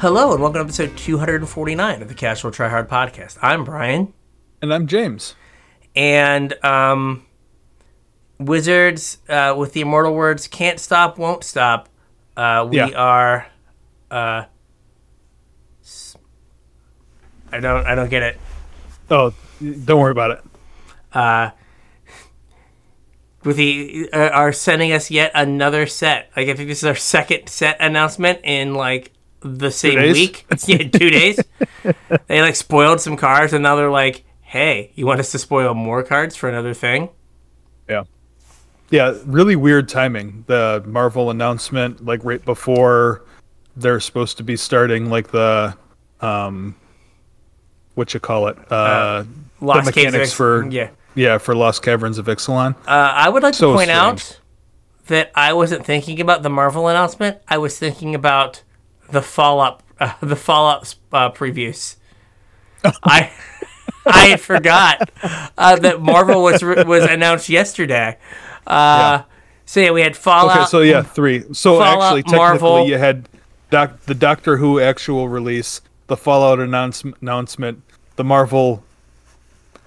Hello and welcome to episode 249 of the Casual Try Hard podcast. I'm Brian, And I'm James. and um, Wizards uh, with the immortal words "can't stop, won't stop." Uh, we Yeah. are. Uh, I don't. I don't get it. Oh, don't worry about it. Uh, with the uh, are sending us yet another set. Like I think this is our second set announcement in like the same week. yeah, two days. they like spoiled some cards, and now they're like, "Hey, you want us to spoil more cards for another thing?" Yeah. Yeah, really weird timing. The Marvel announcement, like right before they're supposed to be starting, like the, um, what you call it? Uh, Lost the mechanics Ex- for yeah. yeah for Lost Caverns of Ixalan. Uh, I would like So to point strange. out that I wasn't thinking about the Marvel announcement. I was thinking about the Fallout, uh, the Fallout uh, previews. I I forgot uh, that Marvel was was announced yesterday. Uh, So yeah, we had Fallout. Okay, so yeah, three. So Fallout, actually, technically, Marvel. you had doc- the Doctor Who actual release, the Fallout announce- announcement, the Marvel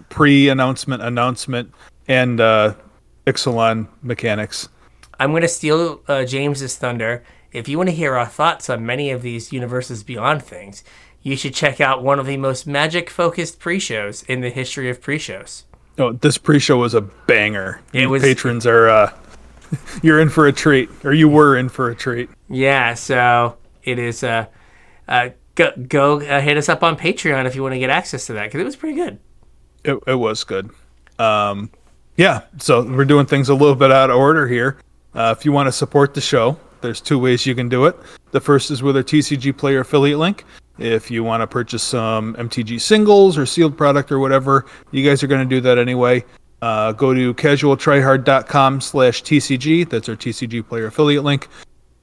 pre-announcement announcement, and uh, Ixalan mechanics. I'm going to steal uh, James's thunder. If you want to hear our thoughts on many of these universes beyond things, you should check out one of the most magic-focused pre-shows in the history of pre-shows. Oh, this pre-show was a banger. It You was- patrons are uh, you're in for a treat, or you were in for a treat. Yeah, so it is. Uh, uh, go go uh, hit us up on Patreon if you want to get access to that because it was pretty good. It, it was good. Um, yeah, so we're doing things a little bit out of order here. Uh, if you want to support the show, there's two ways you can do it. The first is with our TCG Player affiliate link. If you want to purchase some MTG singles or sealed product or whatever, you guys are going to do that anyway. Uh, go to casualtryhard.com slash TCG. That's our TCG Player affiliate link.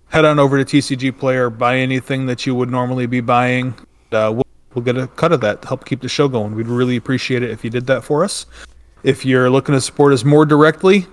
Head on over to TCG Player, buy anything that you would normally be buying. Uh, we'll, we'll get a cut of that to help keep the show going. We'd really appreciate it if you did that for us. If you're looking to support us more directly,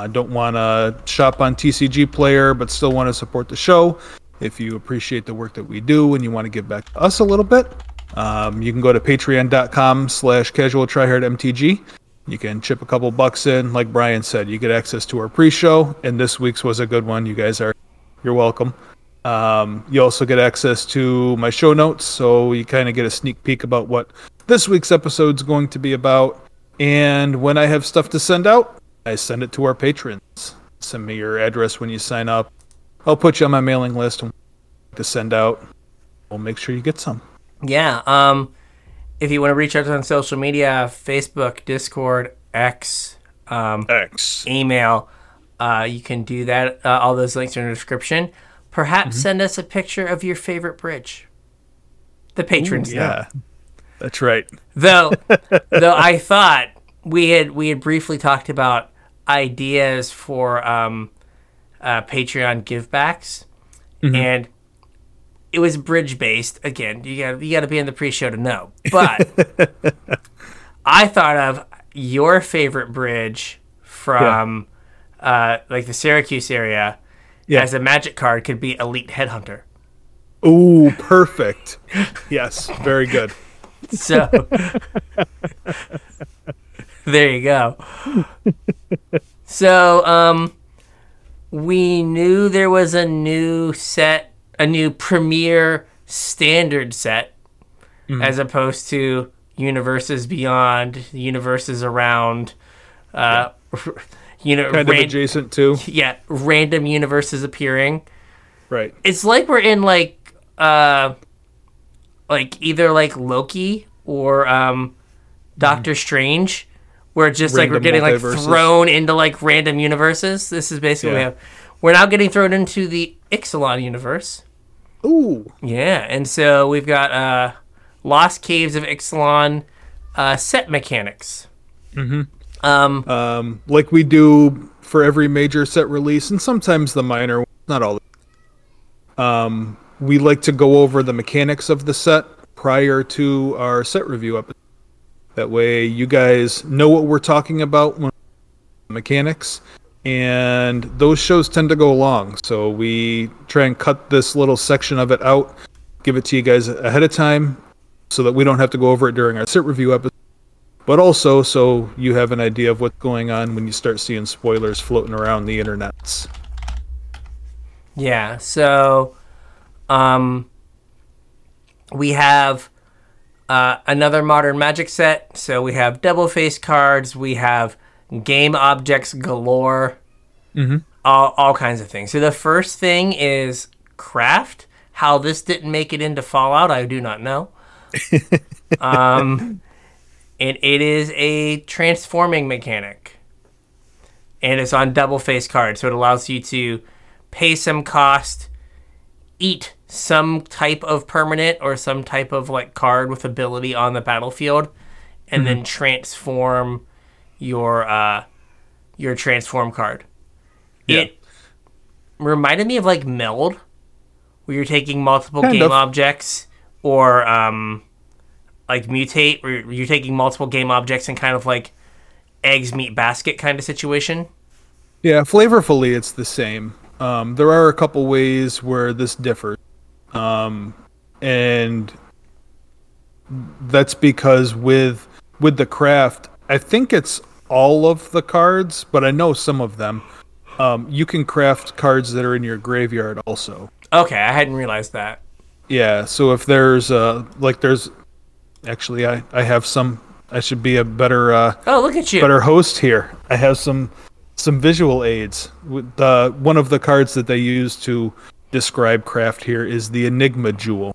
I don't want to shop on TCG Player, but still want to support the show. If you appreciate the work that we do and you want to give back to us a little bit, um, you can go to patreon.com slash casual tryhard MTG. You can chip a couple bucks in. Like Brian said, you get access to our pre-show, and this week's was a good one. You guys are, you're welcome. Um, you also get access to my show notes, so you kind of get a sneak peek about what this week's episode's going to be about. And when I have stuff to send out, I send it to our patrons. Send me your address when you sign up. I'll put you on my mailing list to send out. We'll make sure you get some. Yeah. Um, if you want to reach out us on social media, Facebook, Discord, X, um, X. email, uh, you can do that. Uh, all those links are in the description. Perhaps send us a picture of your favorite bridge. The patrons know. Yeah, that's right. though though I thought we had we had briefly talked about ideas for um, uh, Patreon givebacks, and it was bridge based. Again, you got you got to be in the pre-show to know. But I thought of your favorite bridge from uh, like the Syracuse area Yeah. as a magic card could be Elite Headhunter. Ooh, perfect. Yes, very good. So there you go. So um we knew there was a new set, a new premiere standard set as opposed to universes beyond, universes around uh you know Kind of adjacent too. yeah, random universes appearing Right. it's like we're in like uh like either like Loki or um Doctor Strange where just like we're. Getting like thrown into like random universes. This is basically what we have. We're now getting thrown into the Ixalan universe. Ooh. Yeah, and so we've got uh Lost Caves of Ixalan uh set mechanics. Mm-hmm. Um Um, like we do for every major set release, and sometimes the minor, not all. Um, we like to go over the mechanics of the set prior to our set review episode. That way, you guys know what we're talking about when mechanics, and those shows tend to go long. So we try and cut this little section of it out give it to you guys ahead of time so that we don't have to go over it during our sit review episode. But also so you have an idea of what's going on when you start seeing spoilers floating around the internets. Yeah. So, um, we have uh, another modern magic set. So we have double face cards. We have game objects galore. Mm-hmm. All, all kinds of things. So the first thing is craft. How this didn't make it into Fallout, I do not know. um, and it is a transforming mechanic. And it's on double face cards, so it allows you to pay some cost, eat some type of permanent or some type of like card with ability on the battlefield, and then transform your uh, your transform card. Yeah. It reminded me of like Meld, where you're taking multiple Kind game of. objects, or um, like Mutate, where you're taking multiple game objects and kind of like eggs meat basket kind of situation. Yeah, flavorfully it's the same. Um, there are a couple ways where this differs, um, and that's because with with the craft, I think it's all of the cards, but I know some of them. Um, you can craft cards that are in your graveyard also. Okay, I hadn't realized that. Yeah, so if there's uh like there's actually I I have some I should be a better uh Oh, look at you! better host here. I have some some visual aids. With the one of the cards that they use to describe craft here is the Enigma Jewel.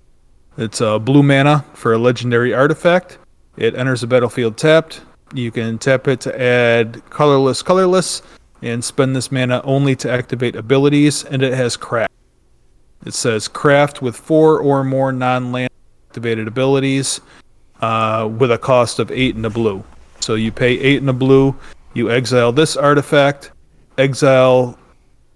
It's a blue mana for a legendary artifact. It enters the battlefield tapped. You can tap it to add colorless, colorless, and spend this mana only to activate abilities, and it has craft. It says craft with four or more non-land activated abilities uh, with a cost of eight in a blue. So you pay eight in a blue, you exile this artifact, exile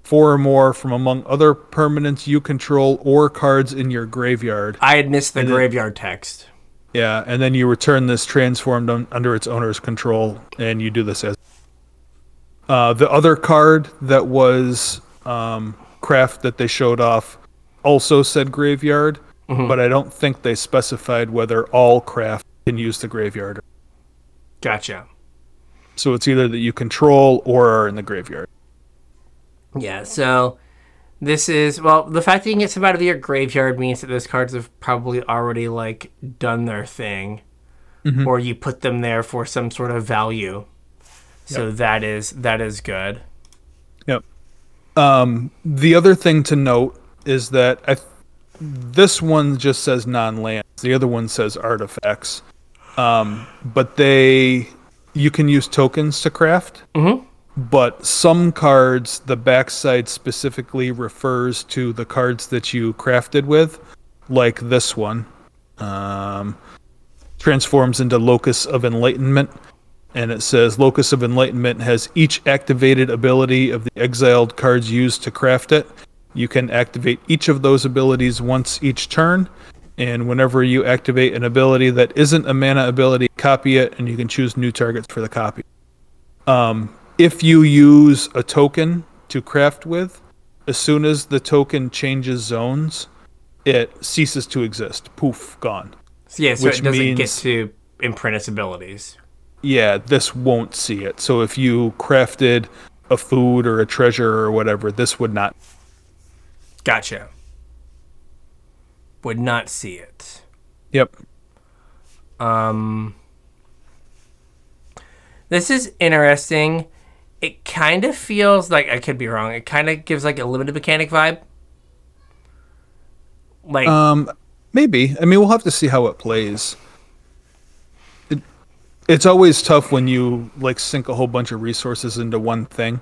four or more from among other permanents you control or cards in your graveyard. I had missed the then- graveyard text. Yeah, and then you return this transformed un- under its owner's control, and you do this as. Uh, the other card that was um, craft that they showed off also said graveyard, but I don't think they specified whether all craft can use the graveyard. Gotcha. So it's either that you control or are in the graveyard. Yeah, so this is well, the fact that you can get some out of your graveyard means that those cards have probably already like done their thing, or you put them there for some sort of value. So that is that is good. Yep. Um, the other thing to note is that I, this one just says non-lands. The other one says artifacts. Um, but they, you can use tokens to craft. Mhm. But some cards, the backside specifically refers to the cards that you crafted with, like this one. Um, transforms into Locus of Enlightenment and it says Locus of Enlightenment has each activated ability of the exiled cards used to craft it. You can activate each of those abilities once each turn, and whenever you activate an ability that isn't a mana ability, copy it, and you can choose new targets for the copy. Um, if you use a token to craft with, as soon as the token changes zones, it ceases to exist. Poof, gone. So yeah, so Which it doesn't get to imprint its abilities. yeah, this won't see it. So if you crafted a food or a treasure or whatever, this would not. Gotcha. Would not see it. Yep. Um, this is interesting. It kind of feels like I could be wrong. It kind of gives like a limited mechanic vibe. Like Um, maybe. I mean, we'll have to see how it plays. It, it's always tough when you like sink a whole bunch of resources into one thing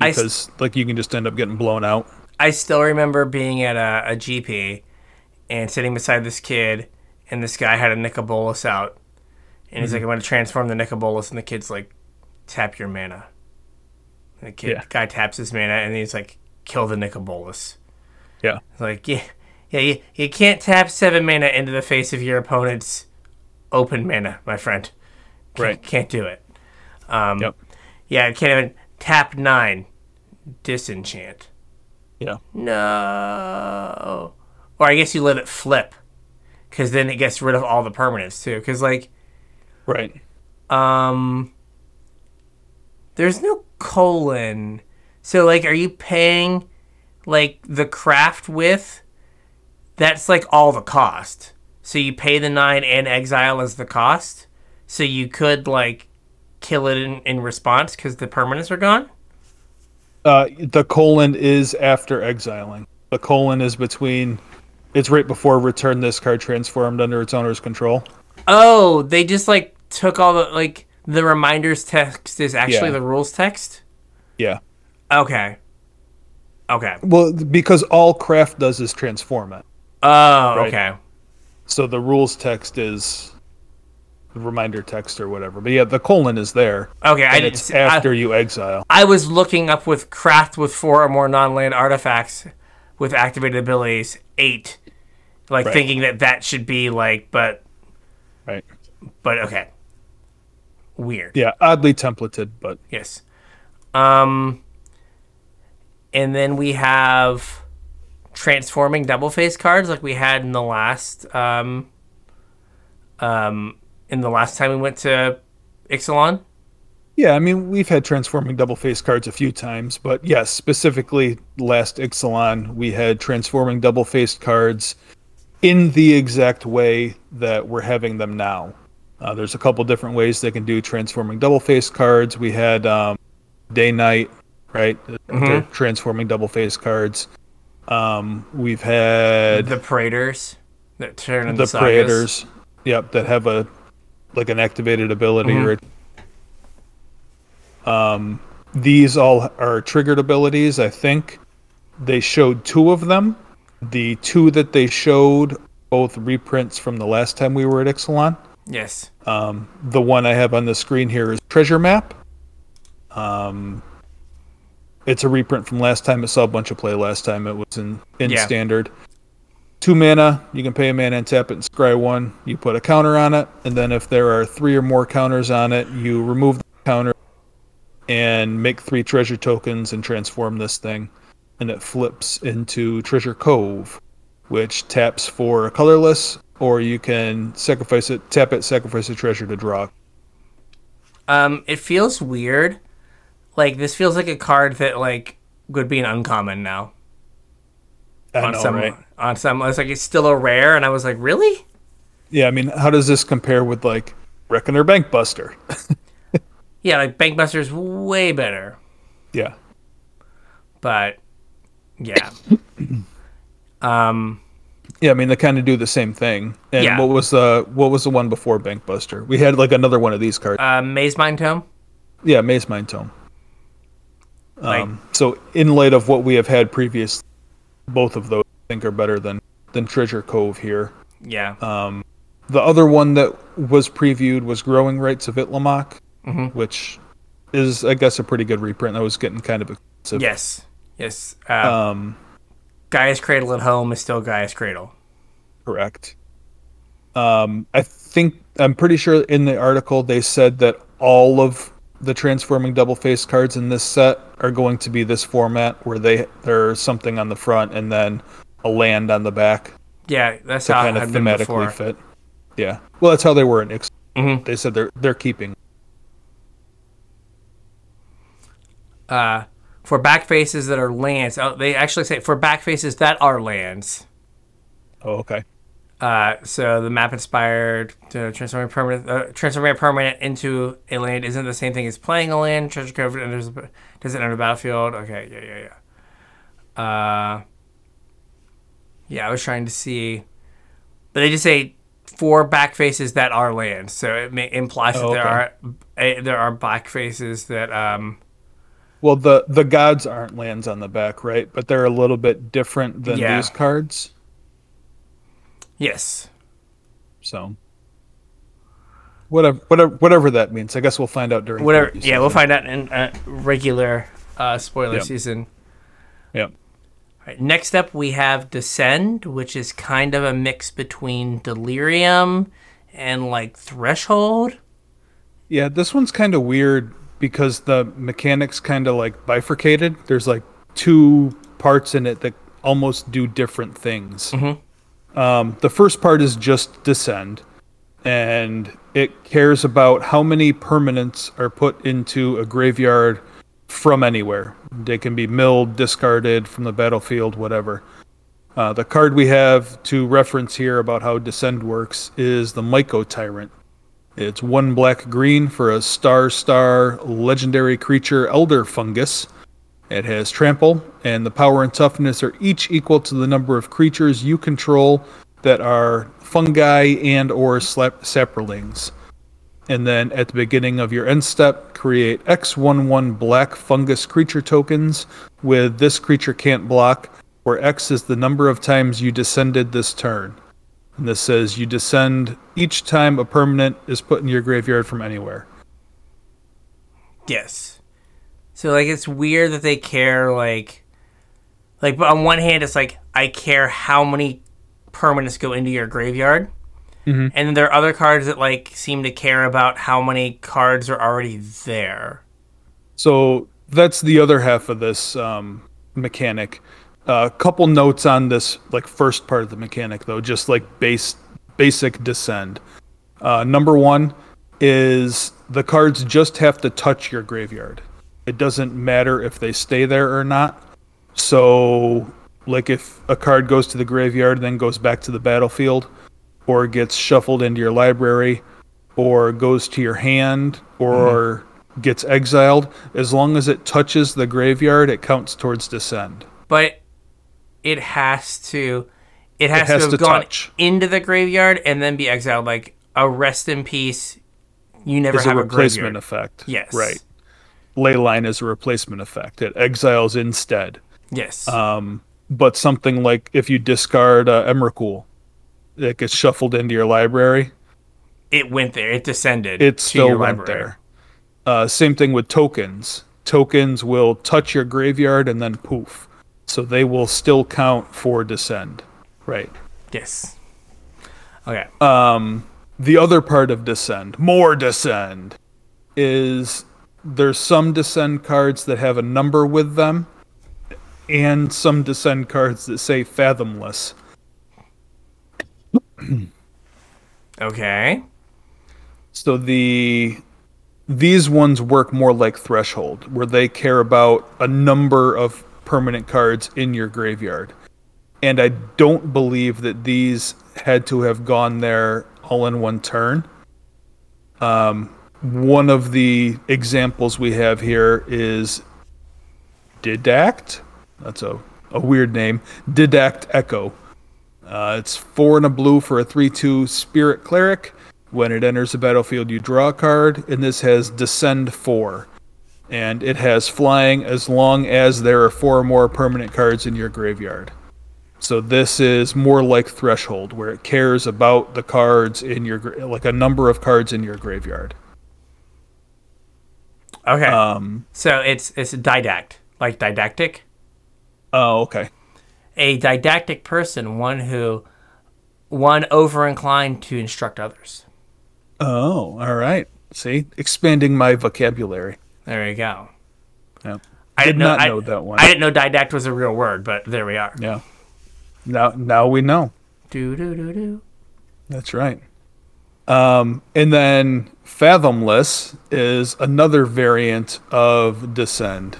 I because like you can just end up getting blown out. I still remember being at a, a GP and sitting beside this kid, and this guy had a Nicol Bolas out. And he's like, I'm going to transform the Nicol Bolas. And the kid's like, tap your mana. And the kid, Yeah. guy taps his mana, and he's like, kill the Nicol Bolas. Yeah. It's like, yeah, yeah, you, you can't tap seven mana into the face of your opponent's open mana, my friend. Can't, Right. Can't do it. Um, Yep. Yeah, I can't even tap nine, disenchant. Yeah. No. or I guess you let it flip, because then it gets rid of all the permanents too. Because like, Right. um, there's no colon, so like, are you paying like the craft with? That's like all the cost. So you pay the nine and exile as the cost. So you could like kill it in, in response because the permanents are gone. Uh, the colon is after exiling. The colon is between. It's right before return this card transformed under its owner's control. Oh, they just like took all the like the reminders text is actually Yeah. the rules text. Yeah. Okay. Okay. Well, because all craft does is transform it. Oh, Right. okay. So the rules text is the reminder text or whatever. But yeah, the colon is there. Okay, I didn't it's see- I- after you exile. I was looking up with craft with four or more non-land artifacts with activated abilities eight, like Right. thinking that that should be like, but Right. but okay, weird. Yeah, oddly templated, but Yes. Um, and then we have transforming double face cards like we had in the last um, um, in the last time we went to Ixalan. yeah, I mean we've had transforming double face cards a few times, but yes, specifically last Ixalan we had transforming double faced cards in the exact way that we're having them now. Uh, there's a couple different ways they can do transforming double face cards. We had um, day night, right? They're transforming double face cards. Um, we've had The Praetors that turn into the sagas. Praetors, yep, that have a like an activated ability or um these all are triggered abilities, I think. They showed two of them. The two that they showed both reprints from the last time we were at Ixalan. Yes. Um, the one I have on the screen here is Treasure Map. Um, it's a reprint from last time. It saw a bunch of play last time. It was in, in Yeah. standard. Two mana. You can pay a mana and tap it and scry one. You put a counter on it, and then if there are three or more counters on it, you remove the counter and make three treasure tokens and transform this thing. And it flips into Treasure Cove, which taps for a colorless, or you can sacrifice it, tap it, sacrifice a treasure to draw. Um, it feels weird. Like this feels like a card that like would be an uncommon now. I on know, some right? on some it's like it's still a rare and I was like, "Really?" Yeah, I mean, how does this compare with like Reckoner Bankbuster? Yeah, like Bankbuster is way better. yeah, But yeah. um yeah. I mean, they kind of do the same thing. And Yeah. what was the what was the one before Bankbuster? We had like another one of these cards. uh Mazemind Tome. yeah, Mazemind Tome. Like Um, so in light of what we have had previous, both of those I think are better than than Treasure Cove here. yeah. Um, the other one that was previewed was Growing Rites of Itlimoc, Mhm. which is I guess a pretty good reprint. That was getting kind of expensive. yes. Yes. Uh, Um, Gaia's Cradle at home is still Gaia's Cradle. correct. Um, I think I'm pretty sure in the article they said that all of the transforming double face cards in this set are going to be this format where they there's something on the front and then a land on the back Yeah, that's how kind of thematically before. fit. Yeah, well, that's how they were in Ix. Mhm. They said they're they're keeping. Uh, for back faces that are lands, oh, they actually say for back faces that are lands. Oh, okay. Uh, so the map inspired to transforming permanent, uh, transforming a permanent into a land isn't the same thing as playing a land. Treasure Cove enters, does it enter the battlefield? Okay, yeah, yeah, yeah. Uh, yeah, I was trying to see, but they just say four back faces that are lands, so it may, implies that Oh, there okay. are uh, there are back faces that um Well, the the gods aren't lands on the back, right? But they're a little bit different than Yeah. these cards. yes So whatever, whatever, whatever that means. I guess we'll find out during whatever yeah we'll find out in uh, regular uh, spoiler season. Yep. Right, next up, we have Descend, which is kind of a mix between Delirium and like Threshold. Yeah, this one's kind of weird because the mechanics kind of like bifurcated. There's like two parts in it that almost do different things. Mm-hmm. Um, the first part is just descend, and it cares about how many permanents are put into a graveyard from anywhere. They can be milled, discarded from the battlefield, whatever. Uh, the card we have to reference here about how descend works is the Mycotyrant. It's one black green for a star star legendary creature Elder Fungus. It has trample, and the power and toughness are each equal to the number of creatures you control that are fungi and or slap- saprolings. And then at the beginning of your end step, create X11 black fungus creature tokens with this creature can't block, where X is the number of times you descended this turn. And this says you descend each time a permanent is put in your graveyard from anywhere. Yes. So like it's weird that they care like like but on one hand it's like I care how many permanents go into your graveyard. Mhm. And then there are other cards that like seem to care about how many cards are already there. So that's the other half of this um, mechanic. A couple notes on this, like first part of the mechanic, though, just like base basic descend. Uh, number one is the cards just have to touch your graveyard. It doesn't matter if they stay there or not. So, like if a card goes to the graveyard, then goes back to the battlefield, or gets shuffled into your library, or goes to your hand, or gets exiled, as long as it touches the graveyard, it counts towards descend. But it has to it has, has to have to gone touch. into the graveyard and then be exiled like a rest in peace. You never Is have a, replacement graveyard. effect. Yes. Right. Leyline is a replacement effect. It exiles instead. Yes. Um, but something like if you discard uh, Emrakul, it gets shuffled into your library. it went there. It descended. It still went there. Uh, same thing with tokens. Tokens will touch your graveyard and then poof. So they will still count for descend. Right. Yes. Okay. Um, the other part of descend, more descend, is there's some descend cards that have a number with them, and some descend cards that say fathomless. Okay. So the these ones work more like threshold, where they care about a number of permanent cards in your graveyard. And I don't believe that these had to have gone there all in one turn. Um, one of the examples we have here is Didact. That's a, a weird name. Didact Echo. Uh, it's four and a blue for a 3 2 Spirit Cleric. When it enters the battlefield, you draw a card, and this has Descend 4. And it has flying as long as there are four or more permanent cards in your graveyard. So this is more like Threshold, where it cares about the cards in your, gra- like a number of cards in your graveyard. Okay. Um, so it's it's didact, like didactic. oh, okay. A didactic person, one who, one over inclined to instruct others. Oh, all right. See, expanding my vocabulary. There you go. Yeah. I Did didn't know, not I- that one. I didn't know didact was a real word, but there we are. Yeah. Now, now we know. Do do do do. That's right. Um, and then Fathomless is another variant of Descend.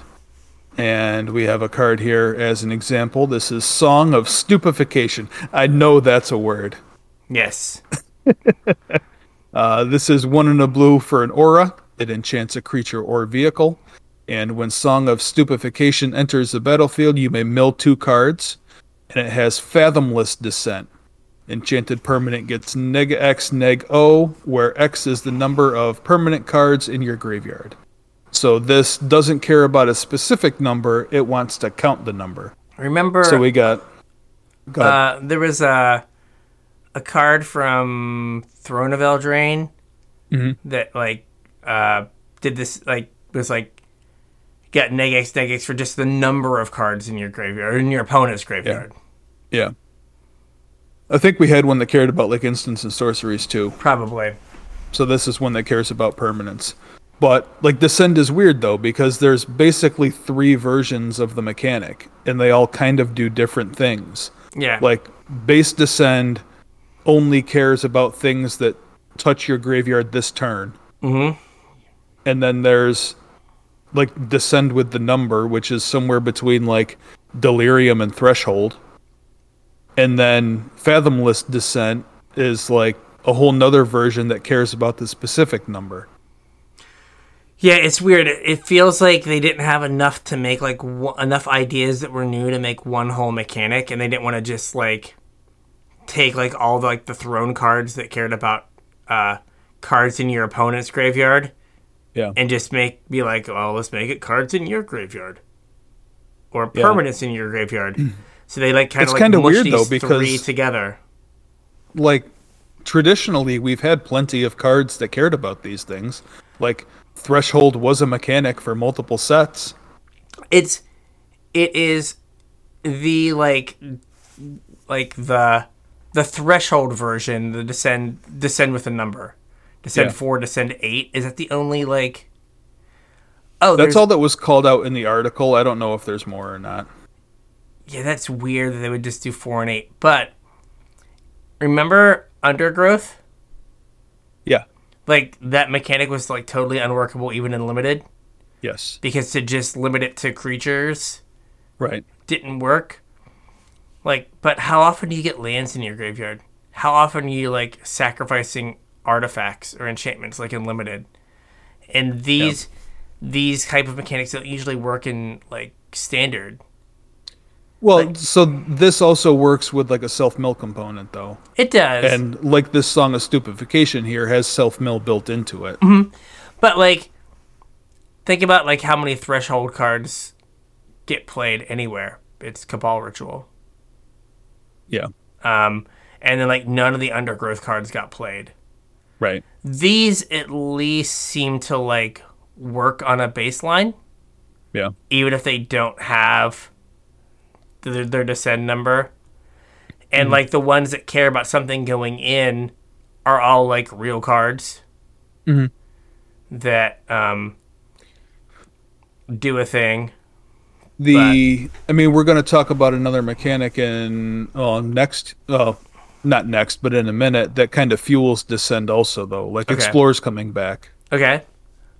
And we have a card here as an example. This is Song of Stupefaction. I know that's a word. Yes. Uh, this is one in a blue for an aura. It enchants a creature or vehicle. And when Song of Stupefaction enters the battlefield, you may mill two cards. And it has Fathomless Descent. Enchanted permanent gets neg X neg O, where X is the number of permanent cards in your graveyard. So this doesn't care about a specific number, it wants to count the number. Remember, So we got. Go uh, there was a a card from Throne of Eldraine Mhm. that like uh, did this like was like get neg X neg X for just the number of cards in your graveyard or in your opponent's graveyard. yeah. I think we had one that cared about like instants and sorceries too. Probably. So this is one that cares about permanence. But like Descend is weird though because there's basically three versions of the mechanic and they all kind of do different things. Yeah. Like base descend only cares about things that touch your graveyard this turn. Mm-hmm. And then there's like descend with the number, which is somewhere between like delirium and threshold. And then fathomless descent is like a whole nother version that cares about the specific number. Yeah, it's weird. It feels like they didn't have enough to make like w- enough ideas that were new to make one whole mechanic, and they didn't want to just like take like all the, like the throne cards that cared about uh, cards in your opponent's graveyard Yeah. and just make be like, well, let's make it cards in your graveyard or Yeah. permanents in your graveyard. So they like kind of like kinda mush weird, these though, three together. like traditionally we've had plenty of cards that cared about these things. Like threshold was a mechanic for multiple sets. it's it is the like like the the threshold version the descend descend with a number descend Yeah. 4 descend 8 is that the only like oh That's all that was called out in the article. I don't know if there's more or not. yeah that's weird that they would just do 4 and 8 but remember undergrowth Yeah. like that mechanic was like totally unworkable even in limited Yes. because to just limit it to creatures Right. didn't work. Like, but how often do you get lands in your graveyard? How often are you like sacrificing artifacts or enchantments like in limited? And these these type of mechanics don't usually work in like standard. Well, so this also works with like a self mill component though. It does. And like this song of stupefaction here has self mill built into it. but like think about like how many threshold cards get played anywhere. It's Cabal Ritual. Yeah. Um and then like none of the undergrowth cards got played. Right. these at least seem to like work on a baseline Yeah. even if they don't have their, their descend number and like the ones that care about something going in are all like real cards Mhm. that um do a thing The I mean, we're going to talk about another mechanic in oh next. Oh, not next, but in a minute. That kind of fuels descend also though. Like Okay. explorer's coming back, okay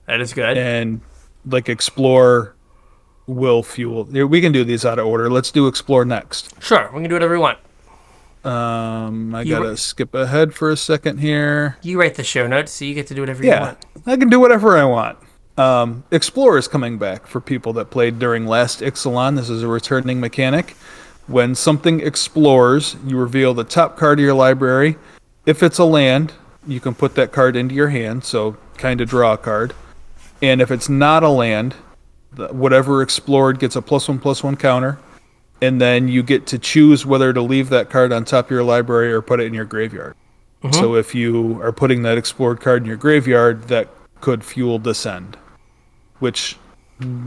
that is good and like explore will fuel. We can do these out of order. Let's do explore next. sure we can do whatever we want Um, I You gotta were- skip ahead for a second here. you write the show notes so you get to do whatever you Yeah, want I can do whatever I want. Um, Explorer is coming back for people that played during last Ixalan. This is a returning mechanic. When something explores, you reveal the top card of your library. If it's a land, you can put that card into your hand, so kind of draw a card. And if it's not a land, whatever explored gets a plus one plus one counter. And then you get to choose whether to leave that card on top of your library or put it in your graveyard. Mm-hmm. So if you are putting that explored card in your graveyard, that could fuel descend, which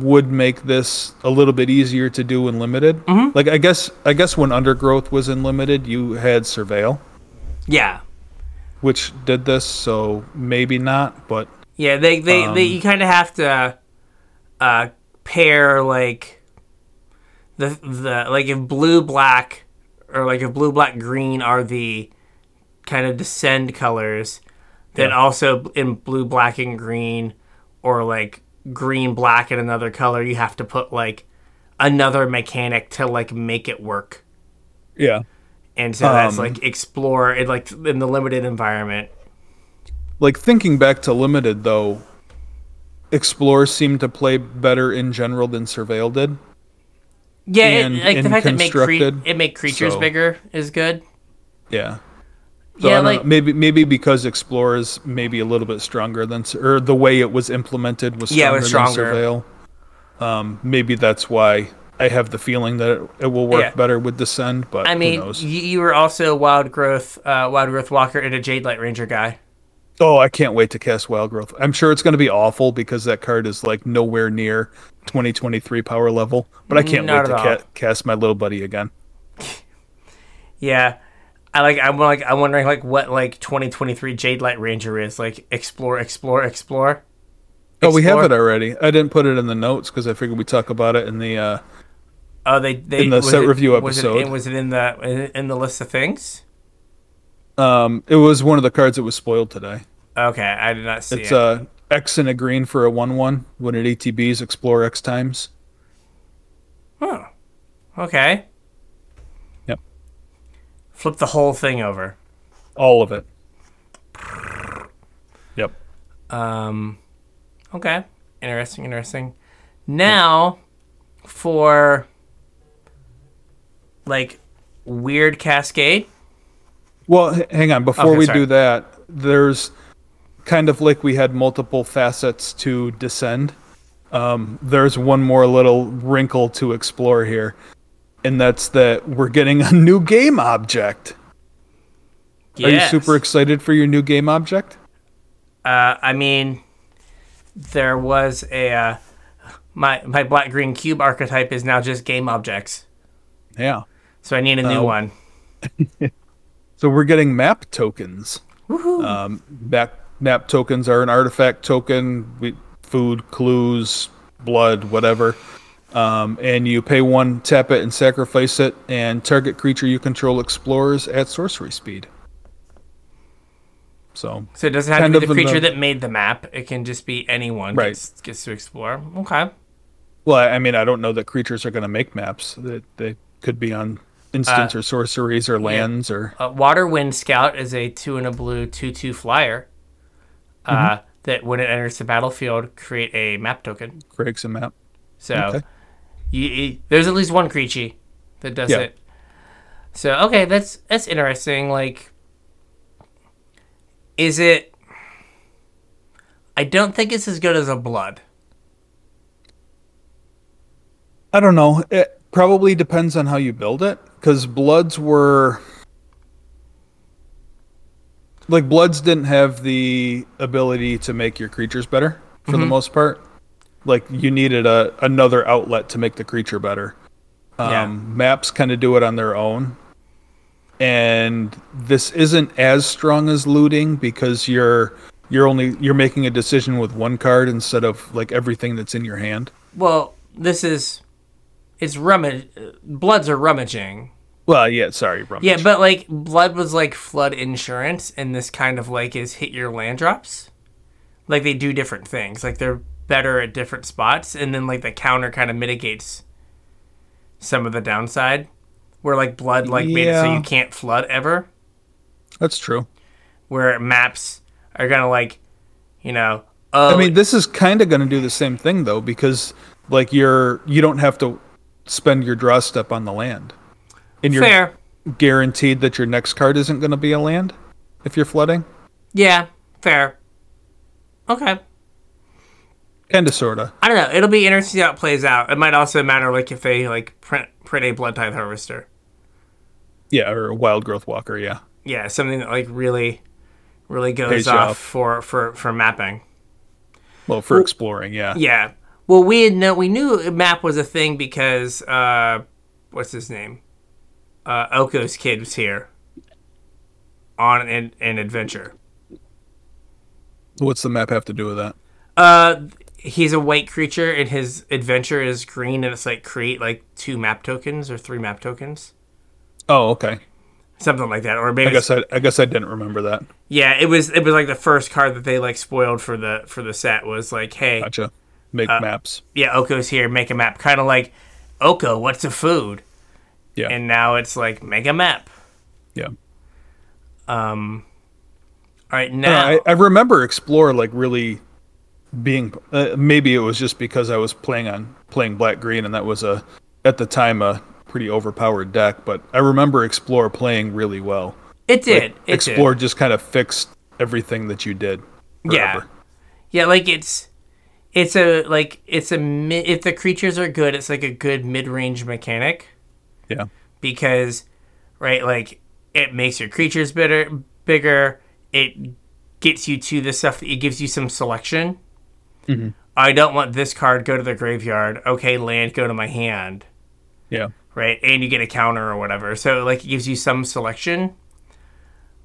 would make this a little bit easier to do in limited. Like I guess I guess when undergrowth was in limited, you had surveil, yeah which did this, so maybe not, but Yeah, they they, they Um, you kind of have to uh, pair like the the like if blue black or like if blue black green are the kind of descend colors, then Yeah. also in blue black and green or like green black and another color, you have to put like another mechanic to like make it work. yeah. And so that's Um, like explore it like in the limited environment. Like thinking back to limited though, explore seemed to play better in general than surveil did. Yeah, and- it, like the fact that it make cre- it make creatures so- bigger is good. Yeah. So yeah, don't know, maybe maybe because Explorer is maybe a little bit stronger than or the way it was implemented was stronger, Yeah, it was stronger. than Surveil. Um, maybe that's why I have the feeling that it, it will work Yeah. better with Descend, but I mean, who knows? you, you were also wild growth, uh, Wildgrowth Walker and a Jadelight Ranger guy. Oh, I can't wait to cast Wild Growth. I'm sure it's going to be awful because that card is like nowhere near 2023 power level, but I can't Not wait to ca- cast my little buddy again. Yeah, I like. I'm like. I'm wondering like what like 2023 Jadelight Ranger is like. Explore, explore, explore. Oh, we have it already. I didn't put it in the notes because I figured we talk about it in the uh, Oh, they they In the set it- review Was it, episode. was it in the in the list of things? Um, it was one of the cards that was spoiled today. Okay, I did not see It's it. uh X and a green for a one one. When it ATBs, explore X times. oh, okay. Yep. Flip the whole thing over. All of it. Yep. Um, okay, interesting, interesting. Now, for like weird cascade. Well, h- hang on. Before Okay, we sorry. do that, there's kind of like we had multiple facets to descend. Um, there's one more little wrinkle to explore here, and that's that we're getting a new game object. Are you super excited for your new game object? Uh, I mean, there was a uh, my my black green cube archetype is now just game objects, Yeah. so I need a new Oh. one. So we're getting map tokens. Um, back map tokens are an artifact token, we, food, clues, blood, whatever. Um, and you pay one, tap it, and sacrifice it, and target creature you control explores at sorcery speed. So So it doesn't have to be the creature the- that made the map. It can just be anyone Right. gets, gets to explore. Okay. Well, I mean, I don't know that creatures are going to make maps. That they could be on instants or sorceries or lands or Uh, Waterwind Scout is a two and a blue two two flyer. Uh, Mm-hmm. that when it enters the battlefield, create a map token. creates a map. So Okay. You, you- there's at least one creature that does Yeah. it. So okay, that's that's interesting. Like, is it? I don't think it's as good as a blood. I don't know. It probably depends on how you build it, because bloods were like bloods didn't have the ability to make your creatures better for the mm-hmm. most part. Like you needed a another outlet to make the creature better. Um, Yeah. Maps kind of do it on their own, and this isn't as strong as looting because you're you're only you're making a decision with one card instead of like everything that's in your hand. Well, this is it's rummage. Bloods are rummaging. Well, yeah, sorry, Rummage. Yeah, but like blood was like flood insurance, and this kind of like is hit your land drops. Like they do different things. Like they're better at different spots, and then like the counter kind of mitigates some of the downside. Where like blood like made it so you can't flood ever. That's true. Where maps are gonna like, you know, oh, I mean, this is kind of going to do the same thing though, because like you're you don't have to spend your draw step on the land, and you're fair. guaranteed that your next card isn't going to be a land if you're flooding. Yeah, fair. Okay. Kind of, sorta. I don't know. It'll be interesting to see how it plays out. It might also matter like if they like print print a Bloodtithe Harvester. Yeah, or a Wildgrowth Walker. Yeah, yeah, something that like really, really goes Pays off, off. for for for mapping. well, for exploring. Yeah. Yeah. Well, we had know we knew map was a thing because uh, what's his name? Uh, Oko's kid was here on an, an adventure. What's the map have to do with that? Uh, he's a white creature, and his adventure is green, and it's like create like two map tokens or three map tokens, Oh, okay. something like that, or maybe I guess I, I guess I didn't remember that. yeah, it was it was like the first card that they like spoiled for the for the set was like, hey, Gotcha. Make Uh, maps. yeah, Oko's here, make a map. Kind of like, Oko, what's a food? Yeah. And now it's like, make a map. yeah. Um, all right, now, I, I remember Explore like really being. Uh, maybe it was just because I was playing on playing black green, and that was a at the time a pretty overpowered deck. But I remember Explore playing really well. it did. it Explore did. just kind of fixed everything that you did. Yeah. forever. Yeah, like it's, it's a, like, it's a, mi- if the creatures are good, it's like a good mid range mechanic Yeah. because, right, like, it makes your creatures better, bigger. It gets you to the stuff that it gives you some selection. Mm-hmm. I don't want this card, go to the graveyard. Okay, land, go to my hand. Yeah. right? And you get a counter or whatever. So like it gives you some selection.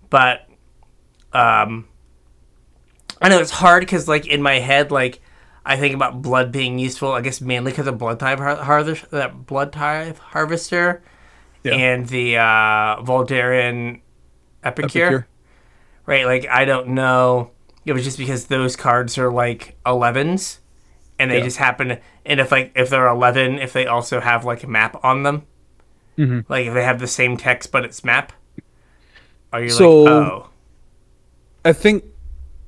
But um I know it's hard cuz like in my head like I think about blood being useful. I guess mainly because of blood type har- harvest, that Bloodtithe Harvester, Yeah. and the uh, Voldaren Epicure. Epicure. Right? Like I don't know. It was just because those cards are like 11s, and they Yeah. just happen. And if like if they're 11, if they also have like a map on them, Mm-hmm. like if they have the same text but it's map, are you So- like oh I think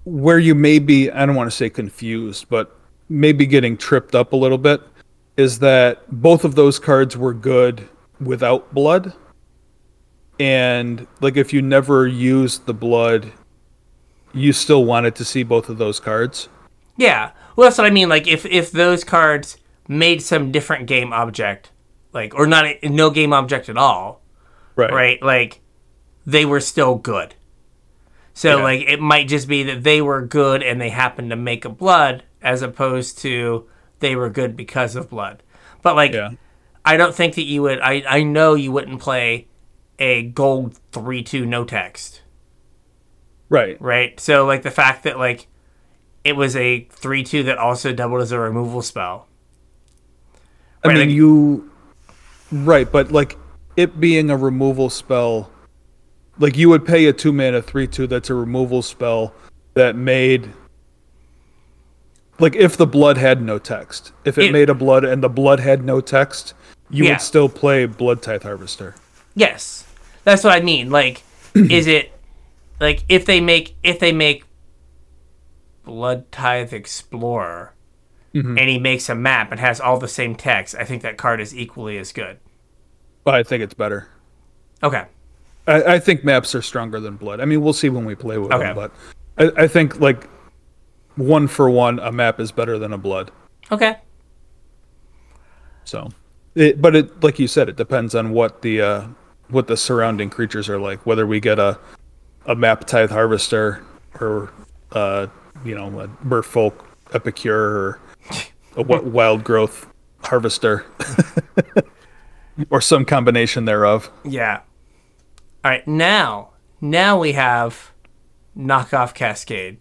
where you may be, I don't want to say confused, but maybe getting tripped up a little bit is that both of those cards were good without blood. And like if you never used the blood, you still wanted to see both of those cards. Yeah. Well, that's what I mean. Like, if if those cards made some different game object, like, or not no game object at all, Right. right? Like, they were still good. So, Yeah. like, it might just be that they were good and they happened to make a blood, as opposed to they were good because of blood. But like, Yeah. I don't think that you would. I I know you wouldn't play a gold three two no text. Right. right? So like the fact that like it was a three two that also doubled as a removal spell. I Right, mean, like- you. Right, but like it being a removal spell, like you would pay a two mana three two that's a removal spell that made. Like if the blood had no text, if it, It- made a blood and the blood had no text, you Yeah. would still play Bloodtithe Harvester. Yes, that's what I mean. Like, is it like if they make if they make Bloodtithe Explorer Mm-hmm. and he makes a map and has all the same text, I think that card is equally as good. I think it's better. Okay. I, I think maps are stronger than blood. I mean, we'll see when we play with Okay. them, but I, I think like one for one, a map is better than a blood. Okay. So, it, but it like you said, it depends on what the uh, what the surrounding creatures are like. Whether we get a a map tithe harvester or uh, you know a merfolk epicure or a wi- wild growth harvester or some combination thereof. Yeah. All right. Now, now we have knockoff Cascade.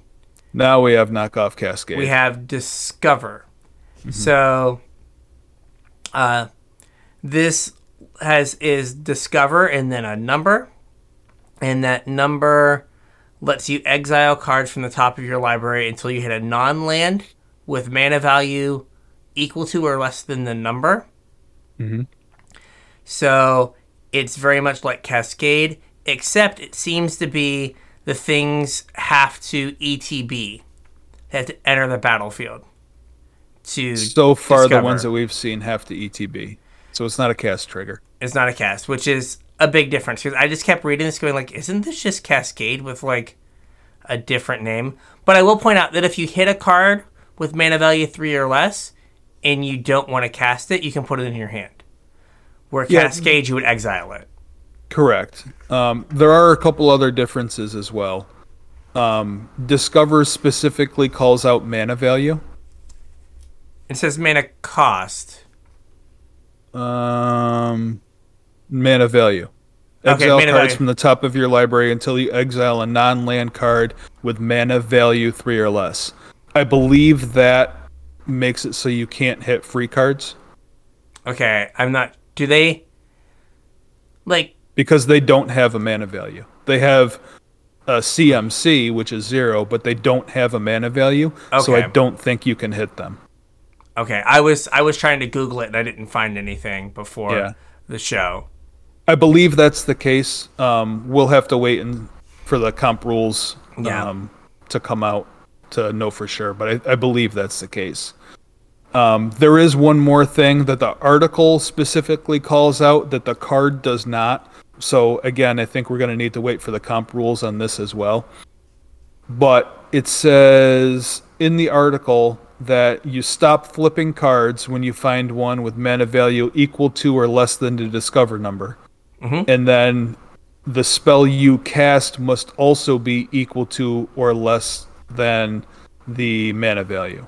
Now we have knockoff cascade. we have discover so uh this has is discover and then a number and that number lets you exile cards from the top of your library until you hit a non-land with mana value equal to or less than the number. Mm-hmm. So it's very much like cascade except it seems to be the things have to etb they have to enter the battlefield to so far, the ones that we've seen have to ETB, so it's not a cast trigger. It's not a cast, which is a big difference because I just kept reading this, going like, "Isn't this just Cascade with like a different name?" But I will point out that if you hit a card with mana value three or less, and you don't want to cast it, you can put it in your hand. Where Yeah. Cascade, you would exile it. Correct. Um, there are a couple other differences as well. Um, Discover specifically calls out mana value. It says mana cost. Um, mana value. Exile mana cards value. from the top of your library until you exile a non-land card with mana value three or less. I believe that makes it so you can't hit free cards Okay, I'm not. Do they like? because they don't have a mana value. They have a CMC, which is zero, but they don't have a mana value. okay. So I don't think you can hit them. Okay, I was I was trying to Google it and I didn't find anything before Yeah. the show. I believe that's the case. Um, we'll have to wait and, for the comp rules Yeah. um, to come out to know for sure, but I, I believe that's the case. Um, there is one more thing that the article specifically calls out that the card does not. So again, I think we're going to need to wait for the comp rules on this as well. But it says in the article that you stop flipping cards when you find one with mana value equal to or less than the discover number. And then the spell you cast must also be equal to or less than the mana value.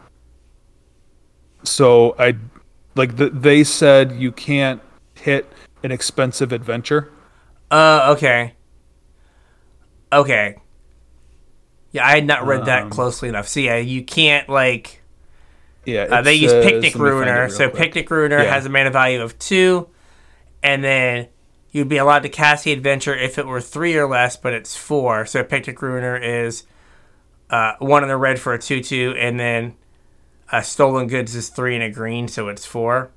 So I like the, they said you can't hit an expensive adventure. Uh, okay. Okay. Yeah, I had not read that Um, closely enough. So yeah, you can't like Yeah, Uh, they use Picnic let me find it Ruiner. So quick. Picnic Ruiner Yeah. has a mana value of two, and then you'd be allowed to cast the adventure if it were three or less, but it's four. So Picnic Ruiner is uh, one in the red for a two-two, and then uh, Stolen Goods is three and a green, so it's four.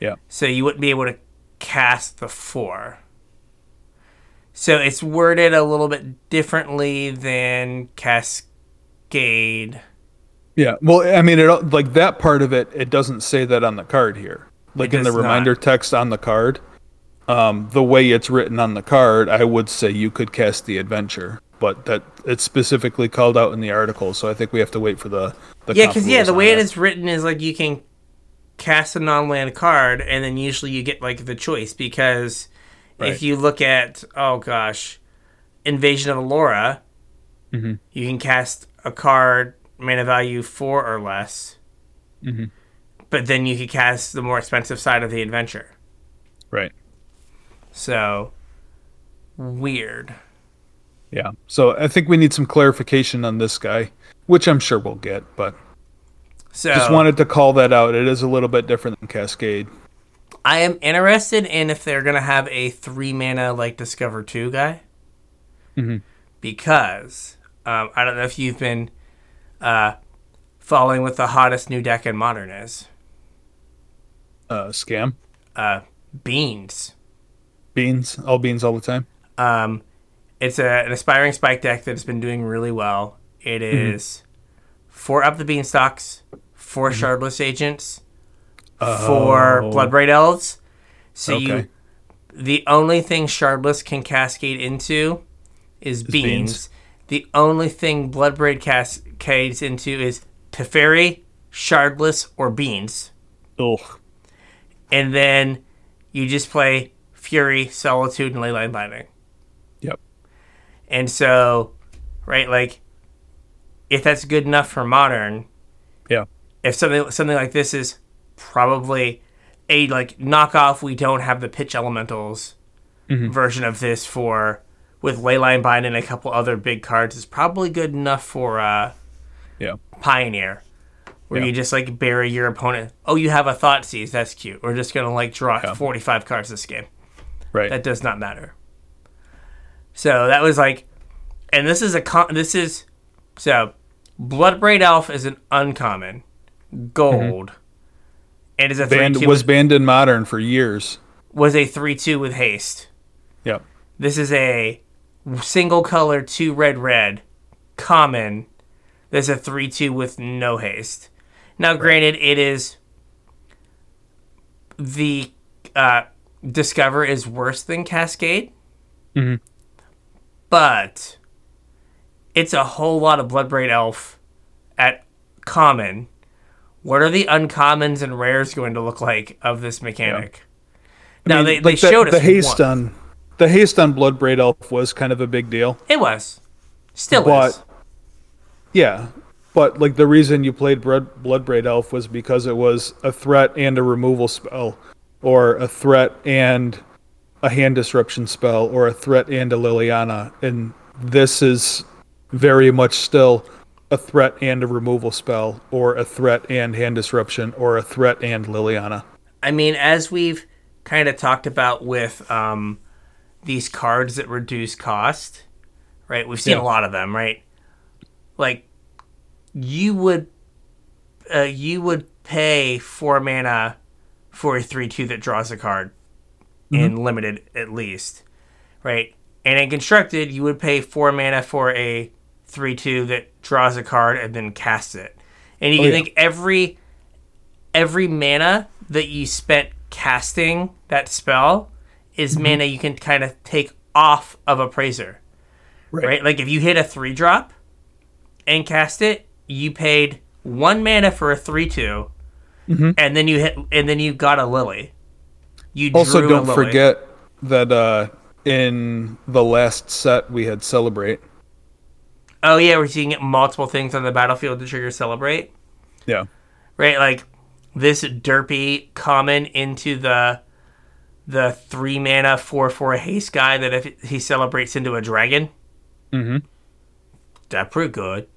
Yeah. So you wouldn't be able to cast the four. So it's worded a little bit differently than Cascade. Yeah, well, I mean, it like that part of it. It doesn't say that on the card here. Like in the does not. reminder text on the card, um, the way it's written on the card, I would say you could cast the adventure, but that it's specifically called out in the article. So I think we have to wait for the. the Yeah, because yeah, the way it that. is written is like you can cast a non-land card, and then usually you get like the choice because Right. if you look at oh gosh, Invasion of Alara, Mhm. you can cast a card mana value four or less, Mhm. but then you could cast the more expensive side of the adventure. right. So weird. Yeah. So I think we need some clarification on this guy, which I'm sure we'll get. But So just wanted to call that out. It is a little bit different than Cascade. I am interested in if they're gonna have a three mana like Discover Two guy, Mhm. because um, I don't know if you've been uh, following what the hottest new deck in Modern is. Uh, scam Uh, beans. Beans, all beans, all the time. Um, it's a, an aspiring spike deck that's been doing really well. It is Mm-hmm. four up the beanstalks, 4 Mm-hmm. shardless agents, four Oh. bloodbraid elves. So you the only thing Shardless can cascade into is beans. beans. The only thing Bloodbraid cascades into is Teferi, Shardless, or Beans. Ugh. And then you just play Fury, Solitude, and Leyline Binding. Yep. And so, right, like, if that's good enough for modern, Yeah. if something something like this is probably a like knockoff, we don't have the pitch elementals Mm-hmm. version of this for with Leyline Bind and a couple other big cards is probably good enough for uh, Yeah. Pioneer, where Yeah. you just like bury your opponent. Oh, you have a Thoughtseize, that's cute. We're just gonna like draw Yeah. forty five cards this game. Right. That does not matter. So that was like, and this is a con- this is so Bloodbraid Elf is an uncommon gold. And is a three banned two was was, banned in modern for years. was a three two with haste. Yep. This is a single color two red red common. There's a three two with no haste. Now, granted, it is the uh, discover is worse than Cascade, Mhm. but it's a whole lot of Bloodbraid Elf at common. What are the uncommons and rares going to look like of this mechanic? I Now mean, they, they like the, showed us the haste one. on the haste on Bloodbraid Elf was kind of a big deal. It was. Still But- is. Yeah, but like the reason you played Blood, Bloodbraid Elf was because it was a threat and a removal spell, or a threat and a hand disruption spell, or a threat and a Liliana, and this is very much still a threat and a removal spell, or a threat and hand disruption, or a threat and Liliana. I mean, as we've kind of talked about with um, these cards that reduce cost, right? We've seen Yeah. a lot of them, right? Like, you would, uh, you would pay four mana for a three-two that draws a card mm-hmm. in limited, at least, right? And in constructed, you would pay four mana for a three-two that draws a card and then casts it. And you Oh, can yeah. think every every mana that you spent casting that spell is mm-hmm. mana you can kind of take off of appraiser right. like if you hit a three drop and cast it you paid one mana for a 3-2 and then you hit and then you got a lily you Also, drew don't lily. forget that uh, in the last set we had celebrate. oh yeah we're seeing multiple things on the battlefield to trigger celebrate Yeah. right? Like this derpy common into the the three mana four four haste guy that if he celebrates into a dragon, Mm-hmm. that pretty good.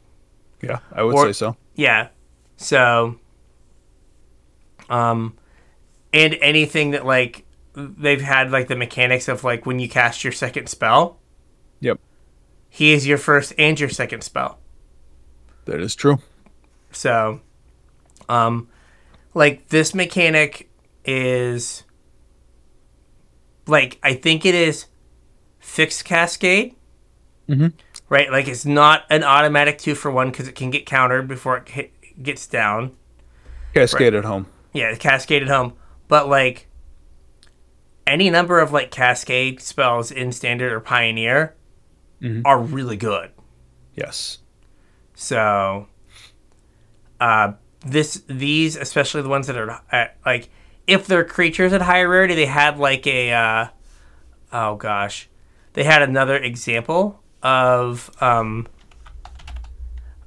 Yeah, I would Or- say so. Yeah. So Um, and anything that like they've had like the mechanics of like when you cast your second spell, Yep. he is your first and your second spell. That is true. So, um, like this mechanic is like I think it is fixed cascade. Mhm. Right, like it's not an automatic two for one because it can get countered before it hit, gets down. Cascade at home. Yeah, cascaded home, but like any number of like cascade spells in standard or pioneer are really good. Yes. So, uh, this these especially the ones that are at, like if they're creatures at higher rarity, they had like a uh, oh gosh, they had another example of um,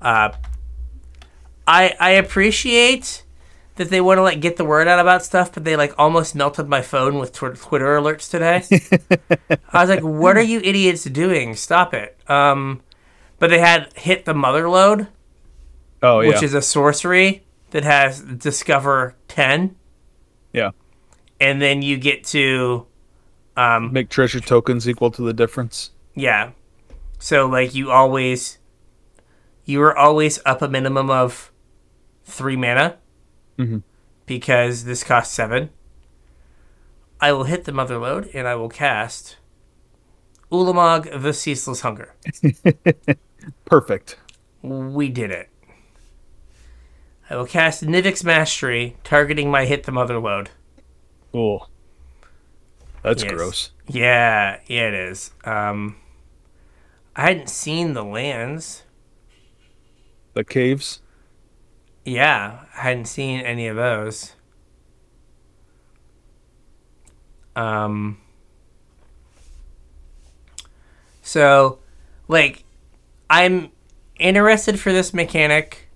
uh, I I appreciate that they want to like get the word out about stuff, but they like almost melted my phone with tw- Twitter alerts today. I was like, "What are you idiots doing? Stop it!" Um, but they had hit the mother lode Oh yeah. which is a sorcery that has discover 10 yeah. and then you get to um Make treasure tokens equal to the difference. yeah so like you always you are always up a minimum of 3 mana Mhm. because this costs 7 I will hit the mother lode and I will cast Ulamog the Ceaseless Hunger. Perfect. We did it. I will cast Mizzix's Mastery, targeting my hit the mother lode. Cool. That's Yes. gross. Yeah, yeah, it is. Um, I hadn't seen the lands. The caves. Yeah, I hadn't seen any of those. Um, so, like, I'm interested for this mechanic,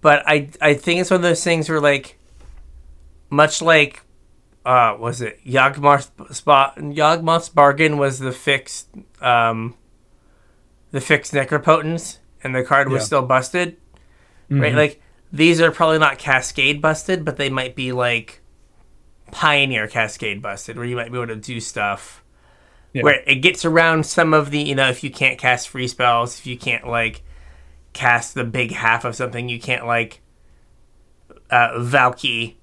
but I I think it's one of those things where like, much like, uh, was it Yawgmoth's spot? Yawgmoth's bargain was the fixed, um, the fixed necropotence, and the card was Yeah. still busted, right? Mhm. Like these are probably not cascade busted, but they might be like pioneer cascade busted, where you might be able to do stuff Yeah. where it gets around some of the you know if you can't cast free spells, if you can't like cast the big half of something, you can't like uh, Valki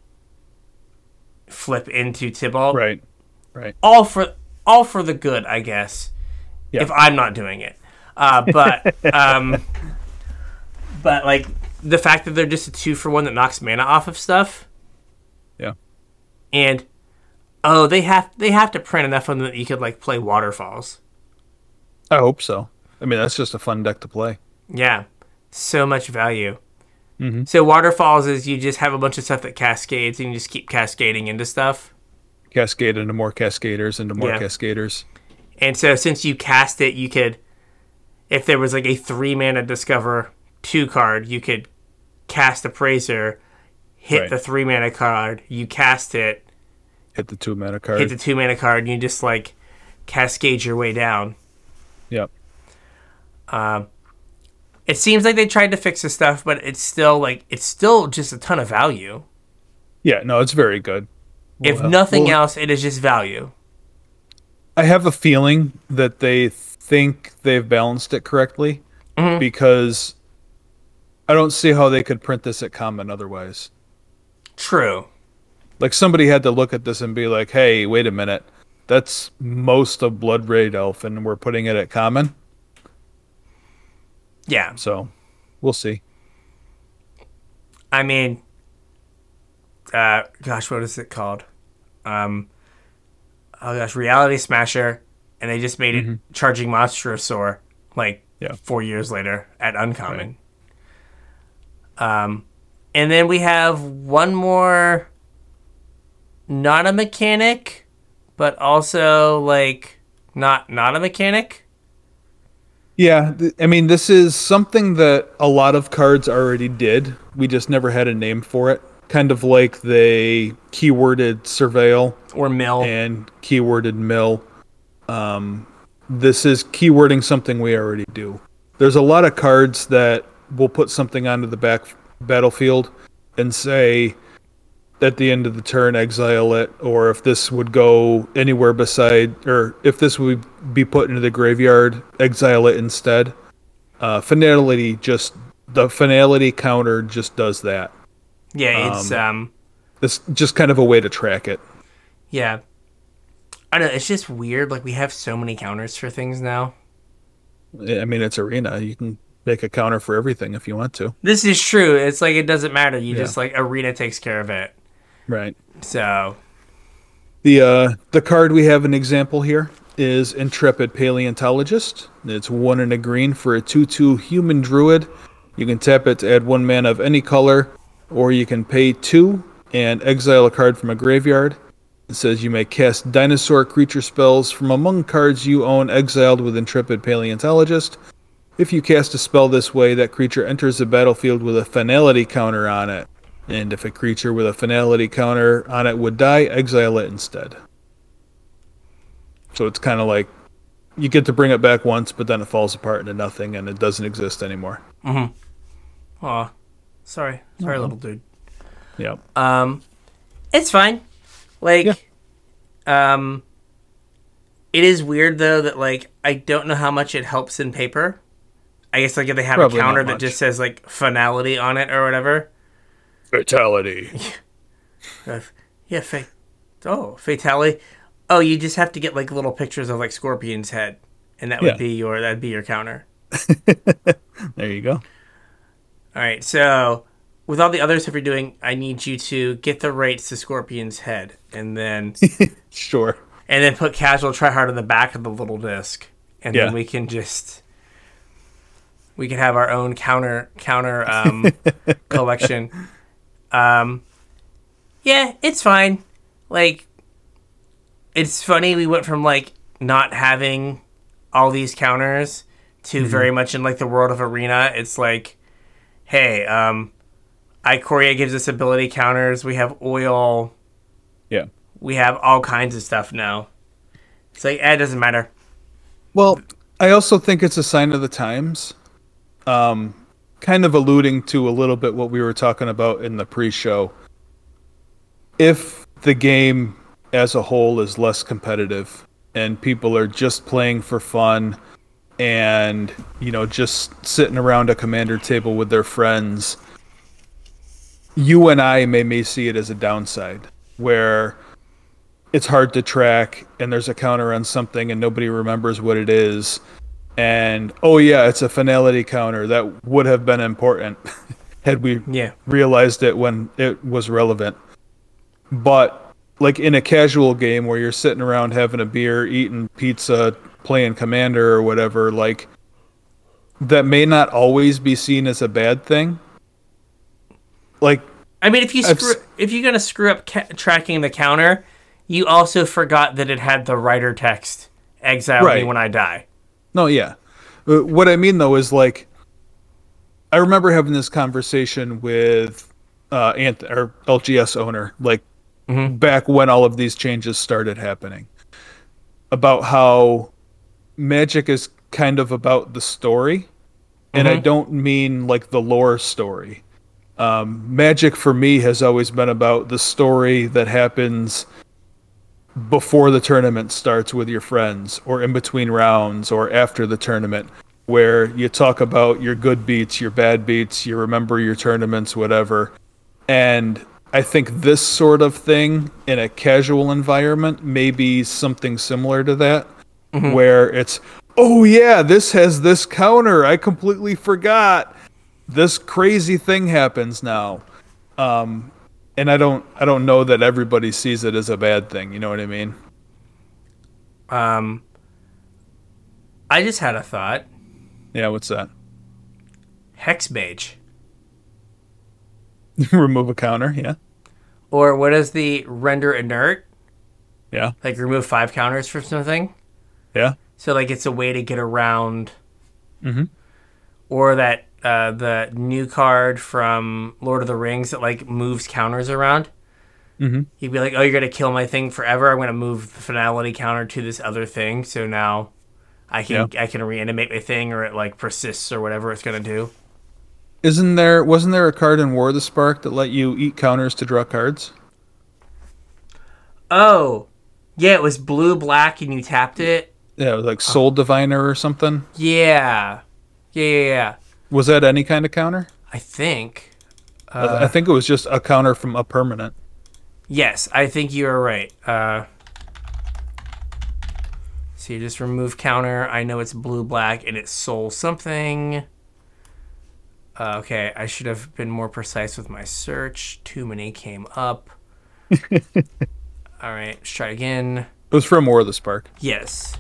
flip into Tibalt. Right. Right. All for all for the good, I guess. Yeah. If I'm not doing it, uh, but um, but like the fact that they're just a two for one that knocks mana off of stuff, Yeah. and oh, they have they have to print enough of them that you could like play waterfalls. I hope so. I mean, that's just a fun deck to play. Yeah, so much value. Mhm. So waterfalls is you just have a bunch of stuff that cascades and you just keep cascading into stuff. Cascade into more cascaders, into more Yeah. cascaders. And so since you cast it, you could, if there was like a three mana discover two card, you could cast Appraiser, hit Right. the three mana card, you cast it, Hit the two mana card. hit the two mana card, and you just like cascade your way down. Yep. Um, it seems like they tried to fix this stuff, but it's still like it's still just a ton of value. Yeah. No, it's very good. if Well, nothing well, else, it is just value. I have a feeling that they think they've balanced it correctly Mhm. because I don't see how they could print this at common otherwise. True. Like somebody had to look at this and be like, "Hey, wait a minute. That's most of Bloodbraid Elf and we're putting it at common." Yeah. So, we'll see. I mean, uh, gosh, what is it called? Um, oh gosh, Reality Smasher, and they just made it charging Monstrosaur like Mm-hmm. Yeah. four years later at Uncommon. Um, and then we have one more, not a mechanic, but also like not not a mechanic. Yeah, th- I mean, this is something that a lot of cards already did. We just never had a name for it. Kind of like they keyworded Surveil Or mill. and keyworded Mill. Um, this is keywording something we already do. There's a lot of cards that will put something onto the back battlefield and say, at the end of the turn exile it, or if this would go anywhere beside, or if this would be put into the graveyard, exile it instead. Uh, finality just the finality counter just does that. Yeah, it's um, It's just kind of a way to track it. yeah. I don't know. It's just weird. Like we have so many counters for things now. I mean, it's arena. You can make a counter for everything if you want to. This is true. It's like it doesn't matter. You Yeah. just like arena takes care of it. Right. So The uh, the card we have an example here is Intrepid Paleontologist. It's one in a green for a two-two human druid. You can tap it to add one mana of any color, or you can pay two and exile a card from a graveyard. It says you may cast dinosaur creature spells from among cards you own exiled with Intrepid Paleontologist. If you cast a spell this way, that creature enters the battlefield with a finality counter on it. And if a creature with a finality counter on it would die, exile it instead. So it's kind of like you get to bring it back once, but then it falls apart into nothing and it doesn't exist anymore. Aw. Sorry. Sorry, little dude. Yeah. Um it's fine. Like um it is weird though that like I don't know how much it helps in paper. I guess like if they have Probably a counter that just says like finality on it or whatever. Fatality. Uh, yeah, fa- oh, fatality. Oh, you just have to get like little pictures of like Scorpion's head, and that would Yeah. be your that'd be your counter. There you go. All right, so with all the other stuff you're doing, I need you to get the rates to Scorpion's head, and then Sure. and then put casual try hard on the back of the little disc, and Yeah. then we can just we can have our own counter counter um, collection. Um, yeah, it's fine. Like, it's funny we went from like not having all these counters to very much in like the world of arena. It's like, hey, um, Ikoria gives us ability counters. We have oil Yeah. we have all kinds of stuff now. It's like, eh, it doesn't matter. Well, I also think it's a sign of the times. Um, kind of alluding to a little bit what we were talking about in the pre-show. If the game as a whole is less competitive and people are just playing for fun and you know just sitting around a commander table with their friends, you and I may may see it as a downside where it's hard to track and there's a counter on something and nobody remembers what it is and oh yeah it's a finality counter that would have been important had we Yeah. realized it when it was relevant but like in a casual game where you're sitting around having a beer eating pizza playing commander or whatever like that may not always be seen as a bad thing like I mean, if you screw, s- if you're gonna screw up ca- tracking the counter, you also forgot that it had the writer text "Exile me Right. when I die." No, yeah. Uh, What I mean though is like, I remember having this conversation with uh, Anth- or LGS owner, like back when all of these changes started happening, about how Magic is kind of about the story, and I don't mean like the lore story. Um, Magic for me has always been about the story that happens before the tournament starts with your friends or in between rounds or after the tournament where you talk about your good beats, your bad beats, you remember your tournaments, whatever. And I think this sort of thing in a casual environment may be something similar to that, where it's, oh yeah, this has this counter. I completely forgot. This crazy thing happens now. Um, and I don't, I don't know that everybody sees it as a bad thing. You know what I mean? Um, I just had a thought. Yeah. What's that? Hex mage, Remove a counter. Yeah. or what is the render inert? Yeah. Like remove five counters from something. Yeah. So like it's a way to get around, Mm Mhm. or that uh, the new card from Lord of the Rings that like moves counters around. Mhm. You'd be like, oh, you're gonna kill my thing forever. I'm gonna move the finality counter to this other thing, so now I can I can reanimate my thing, or it like persists or whatever it's gonna do. Isn't there? Wasn't there a card in War of the Spark that let you eat counters to draw cards? Oh, yeah, it was blue black, and you tapped it. Yeah, it was like Soul Diviner or something. Yeah, yeah, yeah. yeah. Was that any kind of counter? I think. I- I think it was just a counter from a permanent. Yes, I think you are right. Uh, so you just remove counter. I know it's blue black and it's soul something. Uh, okay, I should have been more precise with my search. Too many came up. All right, let's try again. It was from War of the Spark. Yes.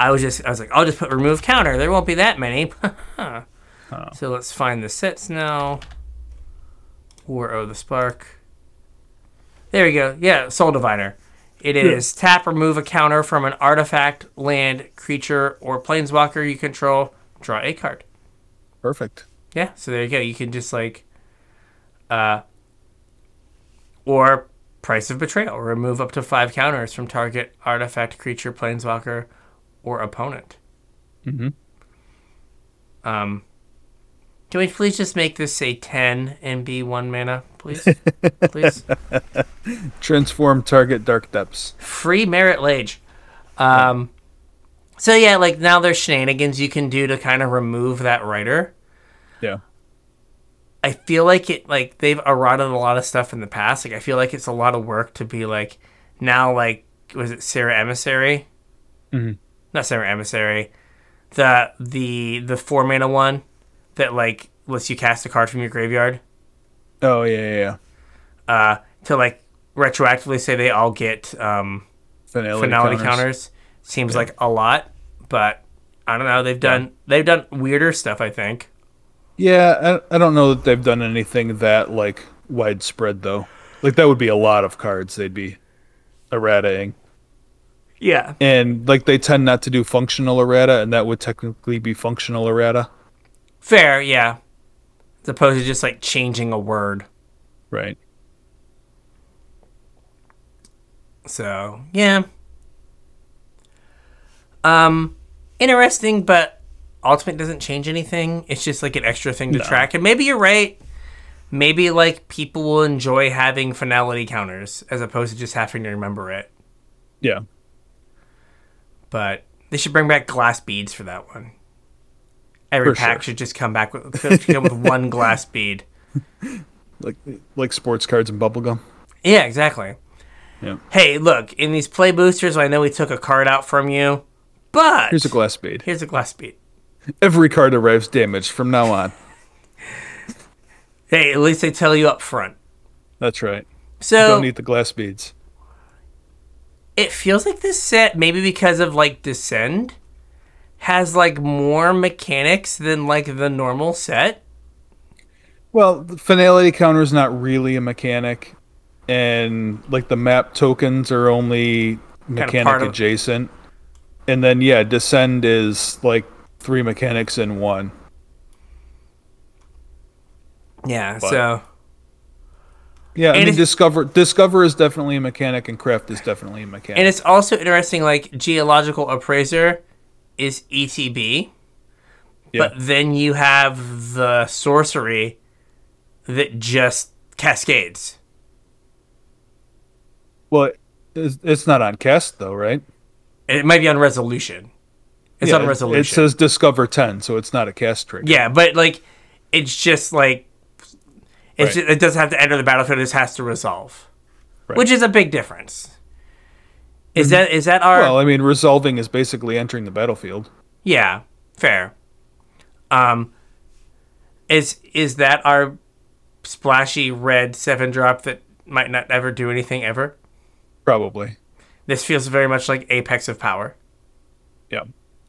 I was just I was like, I'll just put remove counter. There won't be that many. So let's find the sets now. War of the Spark. There we go. Yeah, Soul Diviner. It is tap remove a counter from an artifact, land, creature, or planeswalker you control. Draw a card. Perfect. Yeah, so there you go. You can just like uh or Price of Betrayal. Remove up to five counters from target artifact, creature, planeswalker, or opponent. Mhm. Um can we please just make this say ten and be one mana, please? please. Transform target Dark Depths. Free Marit Lage. Um so yeah, like now there's shenanigans you can do to kind of remove that writer. Yeah. I feel like it like they've eroded a lot of stuff in the past. Like I feel like it's a lot of work to be like now like was it Sarah Emissary? Mhm. Not Sarah Emissary. The the the four mana one that like lets you cast a card from your graveyard. Oh yeah, yeah, yeah. Uh to like retroactively say they all get um Finality, finality counters. counters. Seems like a lot, but I don't know. They've done they've done weirder stuff, I think. Yeah, I, I don't know that they've done anything that like widespread though. Like that would be a lot of cards they'd be errataing. Yeah. And like they tend not to do functional errata, and that would technically be functional errata. Fair, yeah. As opposed to just like changing a word. Right. So yeah. Um interesting, but ultimate doesn't change anything. It's just like an extra thing to No. track. And maybe you're right. Maybe like people will enjoy having finality counters as opposed to just having to remember it. Yeah. But they should bring back glass beads for that one. Every For pack sure. should just come back with come with one glass bead. Like like sports cards and bubblegum. Yeah, exactly. Yeah. Hey, look, in these play boosters, I know we took a card out from you, but Here's a glass bead. here's a glass bead. Every card arrives damaged from now on. Hey, at least they tell you up front. That's right. So Don't eat the glass beads. It feels like this set, maybe because of like Descend, has like more mechanics than like the normal set. Well, the finality counter is not really a mechanic, and like the map tokens are only mechanic part of- adjacent. And then yeah, descend is like three mechanics in one. Yeah, But- so Yeah, I And mean discover discover is definitely a mechanic, and craft is definitely a mechanic. and it's also interesting. Like geological appraiser is ETB, yeah. but then you have the sorcery that just cascades. well, it's, it's not on cast though, right? It might be on resolution. It's Yeah, on resolution. It says discover ten, so it's not a cast trick. Yeah, but like, it's just like, Right. ju- it doesn't have to enter the battlefield. It just has to resolve, Right. which is a big difference. Is that is that our? Well, I mean, resolving is basically entering the battlefield. yeah, fair. Um, is is that our splashy red seven drop that might not ever do anything ever? Probably. This feels very much like Apex of Power. Yeah.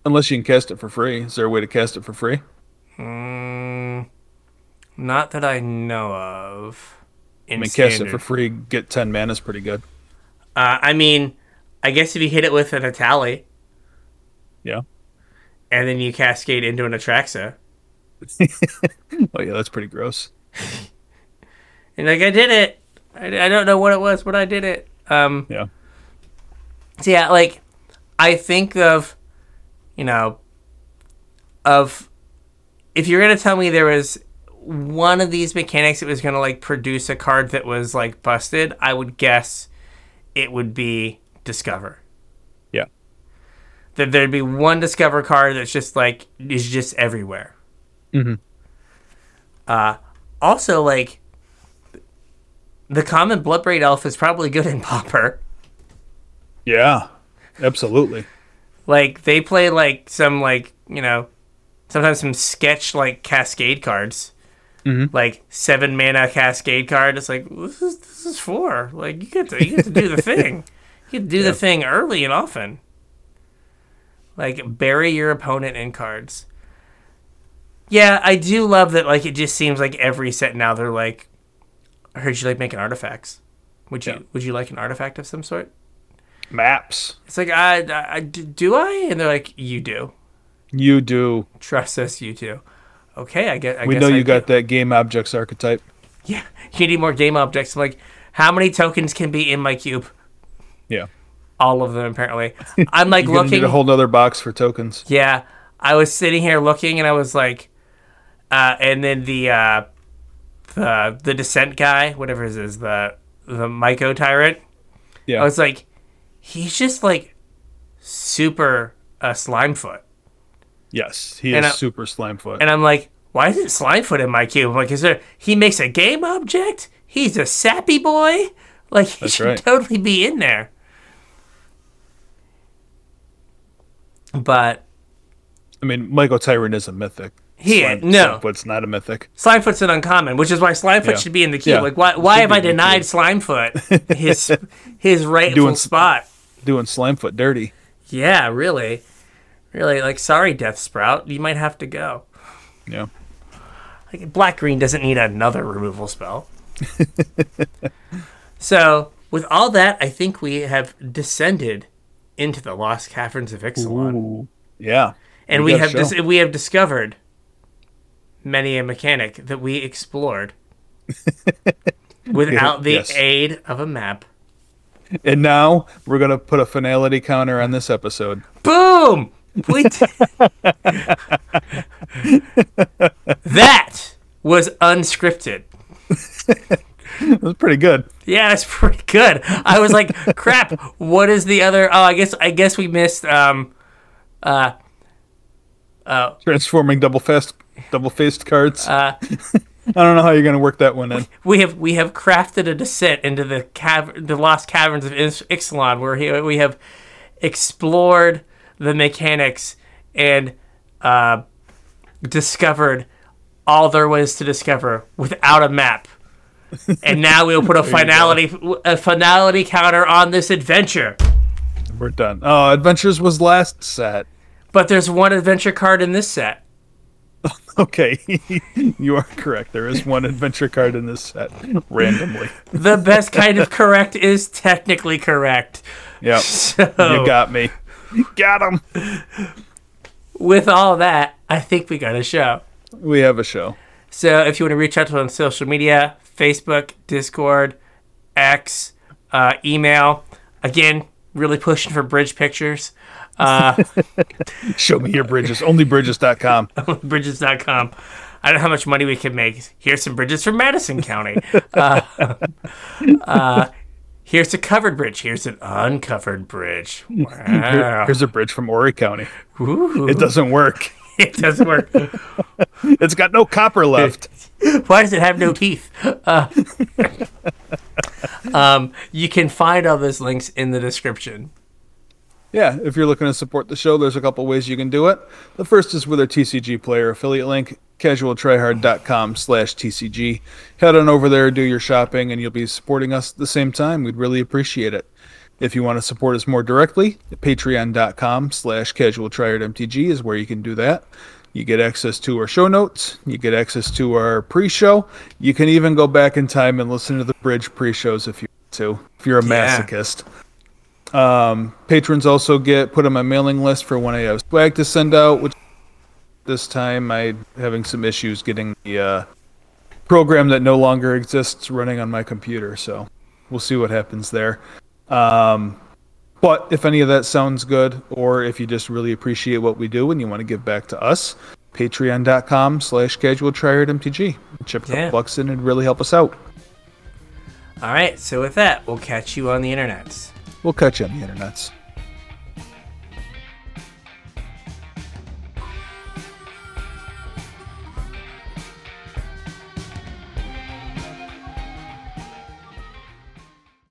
Unless you can cast it for free. Is there a way to cast it for free? Mm, not that I know of. In I mean, cast it for free, get 10 mana is pretty good. Uh, I mean, I guess if you hit it with an Etali Yeah. and then you cascade into an Atraxa, Oh, yeah, that's pretty gross. and like I did it. I, I don't know what it was, but I did it. Um, Yeah. so yeah, like I think of, you know, of if you're gonna tell me there was one of these mechanics that was gonna like produce a card that was like busted, I would guess it would be Discover. Yeah. That there'd be one Discover card that's just like is just everywhere. Mm-hmm. Uh, also, like the common Bloodbraid Elf is probably good in Pauper. Yeah. Absolutely. Like they play like some like you know, sometimes some sketch like Cascade cards. Mhm. Like seven mana Cascade card. It's like this is this is for like you get to you get to do the thing. You get to do the thing early and often. Like bury your opponent in cards. Yeah, I do love that. Like it just seems like every set now they're like, I heard you like making artifacts. Would you Yeah. Would you like an artifact of some sort? Maps. It's like, I, I, I- do I? And they're like, you do. You do. Trust us, you do. Okay, I get. I we know I you got do. that game objects archetype. Yeah, you need more game objects. I'm like, how many tokens can be in my cube? Yeah. All of them, apparently. I'm like You're looking. need a whole nother box for tokens. Yeah, I was sitting here looking, and I was like, uh, and then the uh, the the descent guy, whatever his is, the the Mycotyrant. Yeah. I was like, he's just like super uh, Slimefoot. Yes, he And is I- super slimefoot. And I'm like, why isn't Slimefoot in my cube? I'm like, is there? He makes a game object. He's a sappy boy. Like he That's should right. totally be in there. But I mean, Mycotyrant is a mythic. He- no. Slimefoot's not a mythic. Slimefoot's an uncommon, which is why Slimefoot Yeah. should be in the cube. Yeah. Like, why? Why have I denied. Slimefoot his his rightful Doing spot? Doing Slimefoot dirty. Yeah, really, really. Like, sorry, Death Sprout, you might have to go. Yeah. Like black green doesn't need another removal spell. so with all that, I think we have descended into the lost caverns of Ixalan, Yeah. and we we have dis- we have discovered many a mechanic that we explored without the Yes. aid of a map. And now we're gonna put a finality counter on this episode. Boom! That was unscripted. It was pretty good. Yeah, that's pretty good. I was like, crap. What is the other? Oh, I guess I guess we missed. Um, uh, Transforming double fast, double faced cards. uh, I don't know how you're gonna work that one in. we have we have crafted a descent into the cav- the lost caverns of Ix- Ixalan, where he, we have explored the mechanics and uh, discovered all there was to discover without a map. And now we'll put a finality a finality counter on this adventure. We're done. Oh, Adventures was last set. But there's one adventure card in this set. Okay, you are correct. There is one adventure card in this set randomly. The best kind of correct is technically correct. Yep, So, you got me. Got him. with all that, I think we got a show. We have a show. So, if you want to reach out to us on social media Facebook, Discord, X, uh, email, again, really pushing for bridge pictures. Uh, Show me your bridges. Onlybridges.com. bridges.com. I don't know how much money we can make. Here's some bridges from Madison County. Uh, uh, here's a covered bridge. Here's an uncovered bridge. Wow. Here's a bridge from Horry County. Ooh, It doesn't work. it doesn't work. It's got no copper left. Why does it have no teeth? Uh, um, you can find all those links in the description. Yeah, if you're looking to support the show, there's a couple ways you can do it. The first is with our TCG player affiliate link, casualtryhard.com slash TCG. Head on over there, do your shopping, and you'll be supporting us at the same time. We'd really appreciate it. If you want to support us more directly, patreon.com slash casualtryhardmtg is where you can do that. You get access to our show notes. You get access to our pre-show. You can even go back in time and listen to the bridge pre-shows if you want to, if you're a Yeah. masochist. Um, patrons also get put on my mailing list for when I have swag to send out. Which this time I having some issues getting the uh, program that no longer exists running on my computer. So we'll see what happens there. Um, but if any of that sounds good, or if you just really appreciate what we do and you want to give back to us, patreon.com slash casual mtg. Chip a Yeah. bucks in and really help us out. All right. So with that, we'll catch you on the internets. We'll catch you on the internets.